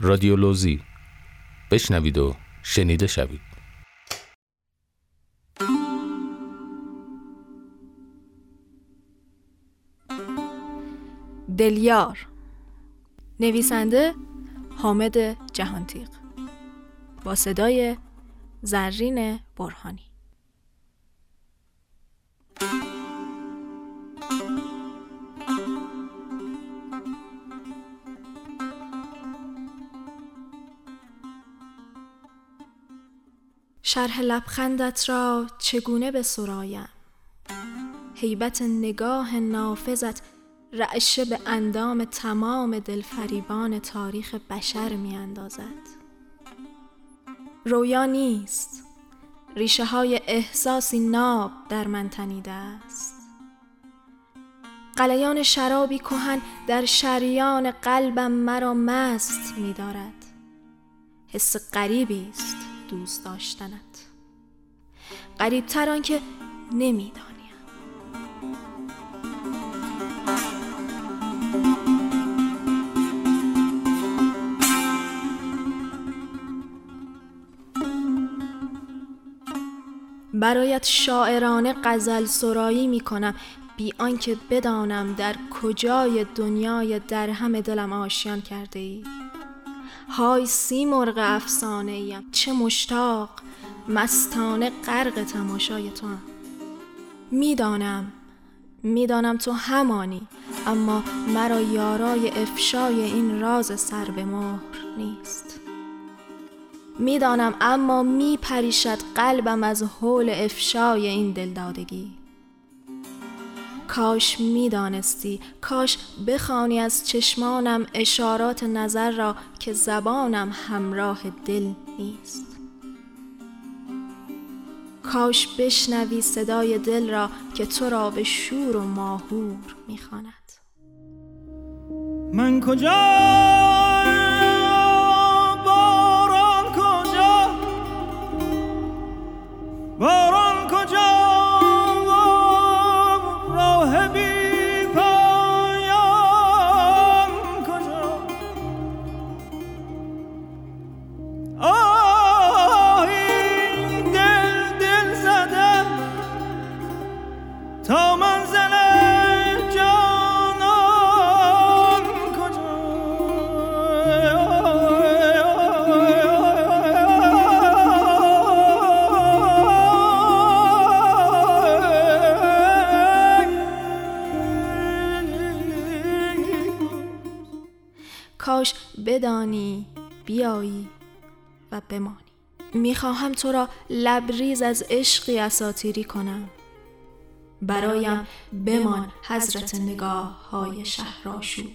رادیولوژی بشنوید و شنیده شوید. دلیار. نویسنده حامد جهانتیق با صدای زرین برهانی. شرح لبخندت را چگونه به سرایم هیبت نگاه نافذت رعشه به اندام تمام دلفریبان تاریخ بشر می اندازد رویا نیست. ریشه های احساسی ناب در من تنیده است. قلیان شرابی کهن در شریان قلبم مرا مست می دارد حس غریبی است. دوست داشتنت. قریبتر آنکه نمی‌دانیم برایت شاعرانه غزل سرایی می کنم بی آنکه بدانم در کجای دنیای در همه دلم آشیان کرده ای های سی مرغ افسانه ایم چه مشتاق. مستانه غرق تماشای تو هم. می‌دانم می‌دانم تو همانی اما مرا یارای افشای این راز سر به مهر نیست. می‌دانم اما میپریشد قلبم از حول افشای این دلدادگی. کاش می‌دانستی کاش بخوانی از چشمانم اشارات نظر را که زبانم همراه دل نیست. کاش بشنوی صدای دل را که تو را به شور و ماهور می‌خواند. من کجا کاش بدانی بیایی و بمانی. می‌خواهم تو را لبریز از عشقی اساتیری کنم. برایم بمان حضرت نگاه های شهرآشوب.